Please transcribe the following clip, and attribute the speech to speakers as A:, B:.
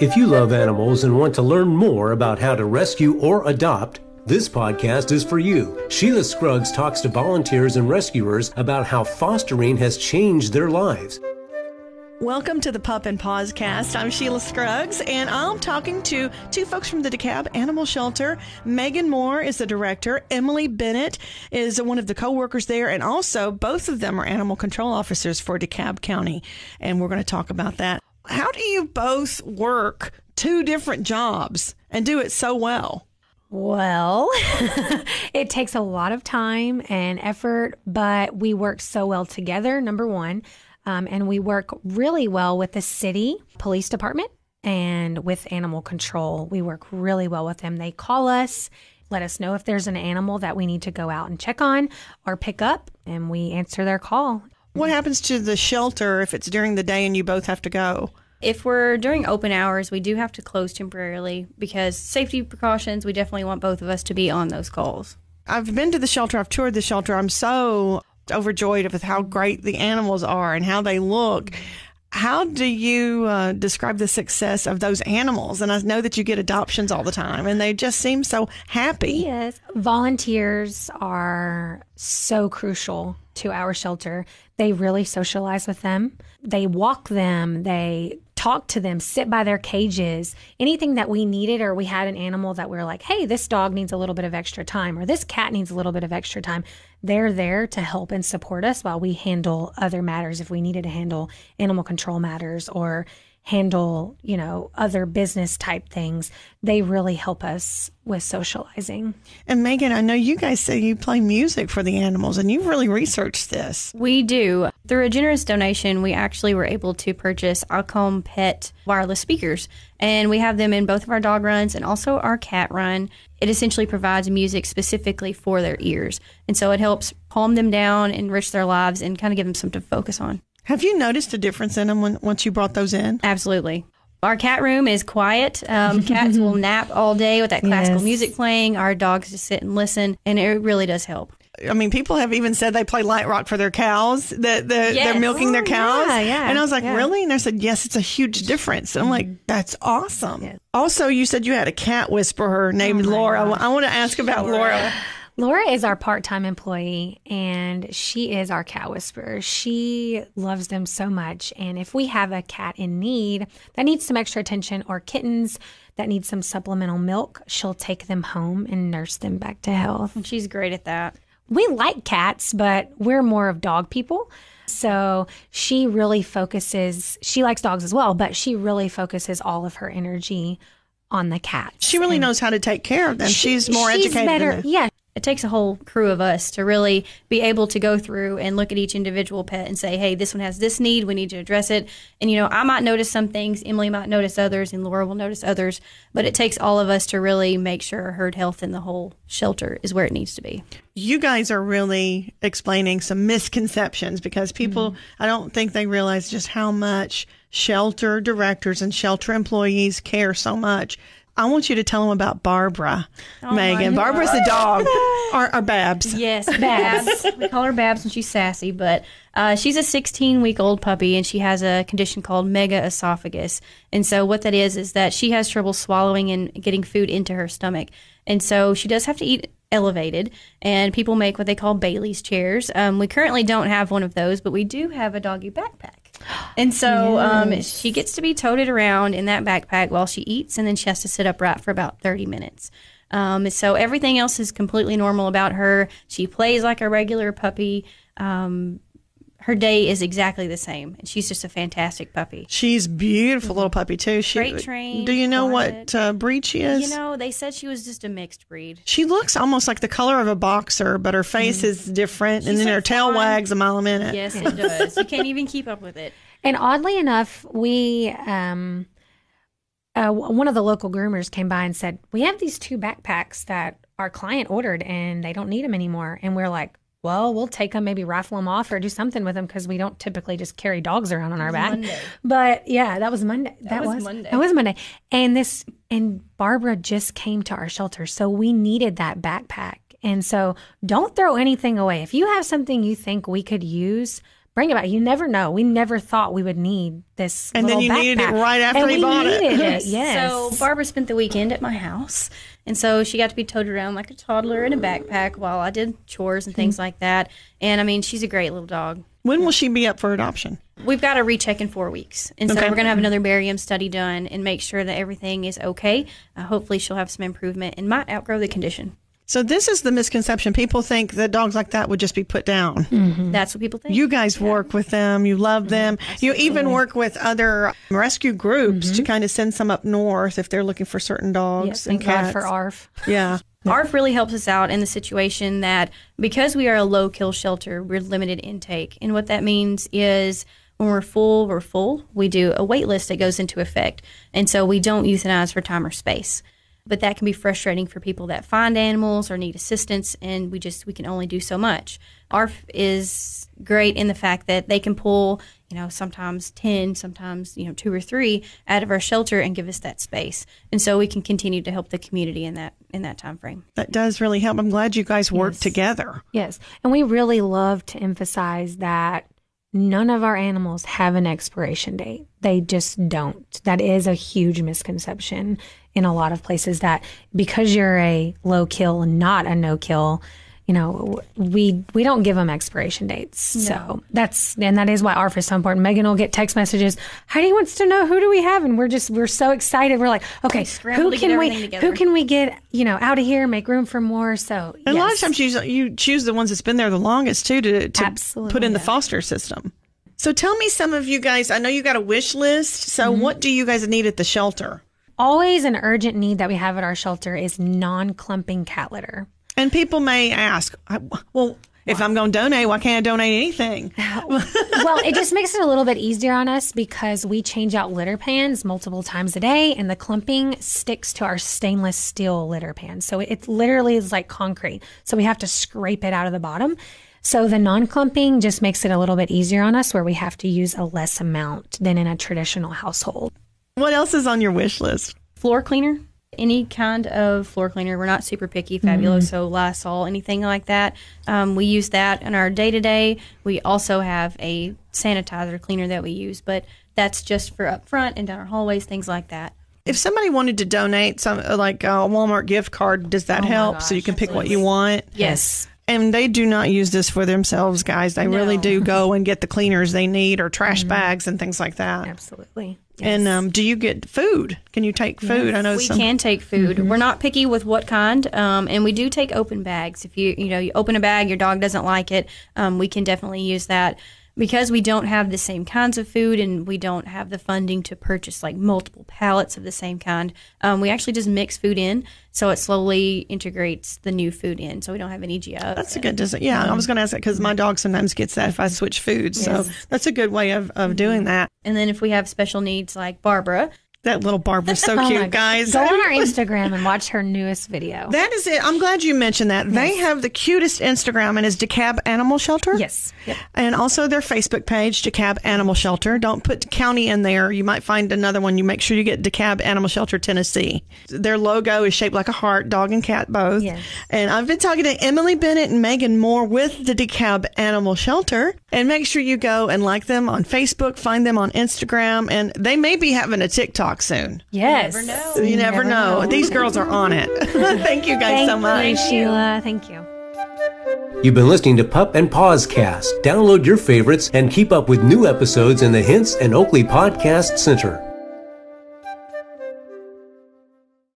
A: If you love animals and want to learn more about how to rescue or adopt, this podcast is for you. Sheila Scruggs talks to volunteers and rescuers about how fostering has changed their lives.
B: Welcome to the Pup and Paws cast. I'm Sheila Scruggs, and I'm talking to two folks from the DeKalb Animal Shelter. Megan Moore is the director. Emily Bennett is one of the co-workers there, and also both of them are animal control officers for DeKalb County. And we're going to talk about that. How do you both work two different jobs and do it so well?
C: Well, it takes a lot of time and effort, but we work so well together, number one. Um, and we work really well with the city police department and with animal control. We work really well with them. They call us, let us know if there's an animal that we need to go out and check on or pick up, and we answer their call.
B: What happens to the shelter if it's during the day and you both have to go?
D: If we're during open hours, we do have to close temporarily because safety precautions, we definitely want both of us to be on those calls.
B: I've been to the shelter, I've toured the shelter. I'm so overjoyed with how great the animals are and how they look. How do you uh, describe the success of those animals? And I know that you get adoptions all the time, and they just seem so happy.
C: Yes. Volunteers are so crucial to our shelter. They really socialize with them, they walk them, they talk to them, sit by their cages, anything that we needed or we had an animal that we are like, hey, this dog needs a little bit of extra time or this cat needs a little bit of extra time. They're there to help and support us while we handle other matters if we needed to handle animal control matters or handle, you know, other business type things. They really help us with socializing.
B: And Megan, I know you guys say you play music for the animals and you've really researched this.
D: We do. Through a generous donation, we actually were able to purchase iCalmPet wireless speakers, and we have them in both of our dog runs and also our cat run. It essentially provides music specifically for their ears. And so it helps calm them down, enrich their lives, and kind of give them something to focus on.
B: Have you noticed a difference in them when, once you brought those in?
D: Absolutely. Our cat room is quiet. Um, cats will nap all day with that classical yes. music playing. Our dogs just sit and listen, and it really does help.
B: I mean, people have even said they play light rock for their cows. That the, yes. they're milking their oh, cows.
C: Yeah, yeah,
B: and I was like,
C: yeah.
B: really? And they said, yes, it's a huge difference. And I'm like, mm-hmm. that's awesome. Also, you said you had a cat whisperer named oh Laura. Gosh. I want to ask about Laura.
C: Laura is our part time employee and she is our cat whisperer. She loves them so much. And if we have a cat in need that needs some extra attention or kittens that need some supplemental milk, she'll take them home and nurse them back to health.
D: And she's great at that.
C: We like cats, but we're more of dog people. So she really focuses, she likes dogs as well, but she really focuses all of her energy on the cats.
B: She really and knows how to take care of them. She, she's more
C: she's
B: educated.
C: Better, yeah,
D: it takes a whole crew of us to really be able to go through and look at each individual pet and say, hey, this one has this need. We need to address it. And, you know, I might notice some things, Emily might notice others, and Laura will notice others. But it takes all of us to really make sure herd health in the whole shelter is where it needs to be.
B: You guys are really explaining some misconceptions because people, mm-hmm. I don't think they realize just how much shelter directors and shelter employees care so much I want you to tell them about Barbara, oh Megan. Barbara's the dog, or, or Babs.
D: Yes, Babs. we call her Babs when she's sassy, but uh, she's a 16 week old puppy and she has a condition called mega esophagus. And so, what that is, is that she has trouble swallowing and getting food into her stomach. And so, she does have to eat elevated, and people make what they call Bailey's chairs. Um, we currently don't have one of those, but we do have a doggy backpack. And so um, yes. um, she gets to be toted around in that backpack while she eats, and then she has to sit upright for about 30 minutes. Um, so everything else is completely normal about her. She plays like a regular puppy. Um, her day is exactly the same, and she's just a fantastic puppy.
B: She's beautiful little puppy too. She,
D: Great trained.
B: Do you know what uh, breed she is?
D: You know, they said she was just a mixed breed.
B: She looks almost like the color of a boxer, but her face mm. is different, she's and then her tail wags a mile a minute.
D: Yes, it does. you can't even keep up with it.
C: And oddly enough, we um, uh, one of the local groomers came by and said, "We have these two backpacks that our client ordered, and they don't need them anymore." And we're like, well, we'll take them, maybe raffle them off or do something with them because we don't typically just carry dogs around on our back.
D: Monday.
C: But yeah, that was Monday.
D: That, that was, was, Monday.
C: That was Monday. And this, and Barbara just came to our shelter. So we needed that backpack. And so don't throw anything away. If you have something you think we could use, bring it back. You never know. We never thought we would need this.
B: And then
C: little
B: you needed it right after
C: and
B: he
C: we
B: bought it.
C: needed it. Yes.
D: So Barbara spent the weekend at my house, and so she got to be towed around like a toddler in a backpack while I did chores and things like that. And I mean, she's a great little dog.
B: When will she be up for adoption?
D: We've got to recheck in four weeks, and so
B: Okay.
D: we're going to have another barium study done and make sure that everything is okay. Uh, hopefully, she'll have some improvement and might outgrow the condition.
B: So this is the misconception. People think that dogs like that would just be put down. Mm-hmm.
D: That's what people think.
B: You guys work with them. You love mm-hmm. them. You even work with other um, rescue groups to mm-hmm. kind of send some up north if they're looking for certain dogs
C: yes,
B: and
C: thank God
B: cats.
C: for ARF.
B: Yeah.
D: ARF really helps us out in the situation that because we are a low kill shelter, we're limited intake. And what that means is when we're full, we're full. We do a wait list that goes into effect. And so we don't euthanize for time or space. But that can be frustrating for people that find animals or need assistance and we just we can only do so much. ARF is great in the fact that they can pull, you know, sometimes 10, sometimes, you know, 2 or 3 out of our shelter and give us that space. And so we can continue to help the community in that in that time frame.
B: That does really help. I'm glad you guys work together.
C: Yes. And we really love to emphasize that none of our animals have an expiration date. They just don't. That is a huge misconception in a lot of places that because you're a low kill and not a no kill, you know, we we don't give them expiration dates. So that's and that is why ARF is so important. Megan will get text messages. Heidi wants to know who do we have, and we're just we're so excited. We're like, okay,
D: scramble
C: who can we
D: everything together.
C: who can we get you know out of here, make room for more. So
B: And a lot of times you, you choose the ones that's been there the longest too to, to
C: Absolutely,
B: put in the foster system. So tell me some of you guys, I know you got a wish list. So
C: Mm-hmm.
B: what do you guys need at the shelter?
C: Always an urgent need that we have at our shelter is non-clumping cat litter.
B: And people may ask, well, if I'm going to donate, why can't I donate anything?
C: well, it just makes it a little bit easier on us because we change out litter pans multiple times a day, and the clumping sticks to our stainless steel litter pan. So it literally is like concrete. So we have to scrape it out of the bottom. So the non-clumping just makes it a little bit easier on us, where we have to use a less amount than in a traditional household.
B: What else is on your wish list?
D: floor cleaner. Any kind of floor cleaner. We're not super picky fabuloso lysol anything like that. Um, we use that in our day-to-day. We also have a sanitizer cleaner that we use but that's just for up front and down our hallways things like that.
B: If somebody wanted to donate some, like a Walmart gift card, does that help? so you can pick what you want?
D: yes
B: And they do not use this for themselves, guys. They really do go and get the cleaners they need or trash bags and things like that.
C: Absolutely.
B: And um, do you get food? Can you take food? I know
D: we
B: some.
D: can take food. We're not picky with what kind, um, and we do take open bags. If you you know you open a bag, your dog doesn't like it, um, we can definitely use that. Because we don't have the same kinds of food and we don't have the funding to purchase like multiple pallets of the same kind, um, we actually just mix food in so it slowly integrates the new food in so we don't have any GO.
B: That's a good design. Yeah, I was going to ask that because my dog sometimes gets that if I switch foods. So that's a good way of, of doing that.
D: And then if we have special needs like Barbara,
B: That little Barbara's so
C: Oh
B: cute,
C: God.
B: guys.
C: Go on our Instagram and watch her newest video.
B: That is it. I'm glad you mentioned that. They have the cutest Instagram and is DeKalb Animal Shelter.
C: yes.
B: And also their Facebook page, DeKalb Animal Shelter. Don't put county in there. You might find another one. You make sure you get DeKalb Animal Shelter, Tennessee. Their logo is shaped like a heart, dog and cat both.
C: Yes.
B: And I've been talking to Emily Bennett and Megan Moore with the DeKalb Animal Shelter. And make sure you go and like them on Facebook, find them on Instagram, and they may be having a TikTok soon.
C: Yes.
D: never know.
B: You, never, know. These girls are on it. Thank you guys
C: Thank
B: so much.
C: you, Sheila. Thank you.
A: You've been listening to Pup and Paws Cast. Download your favorites and keep up with new episodes in the Hints and Oakley Podcast Center.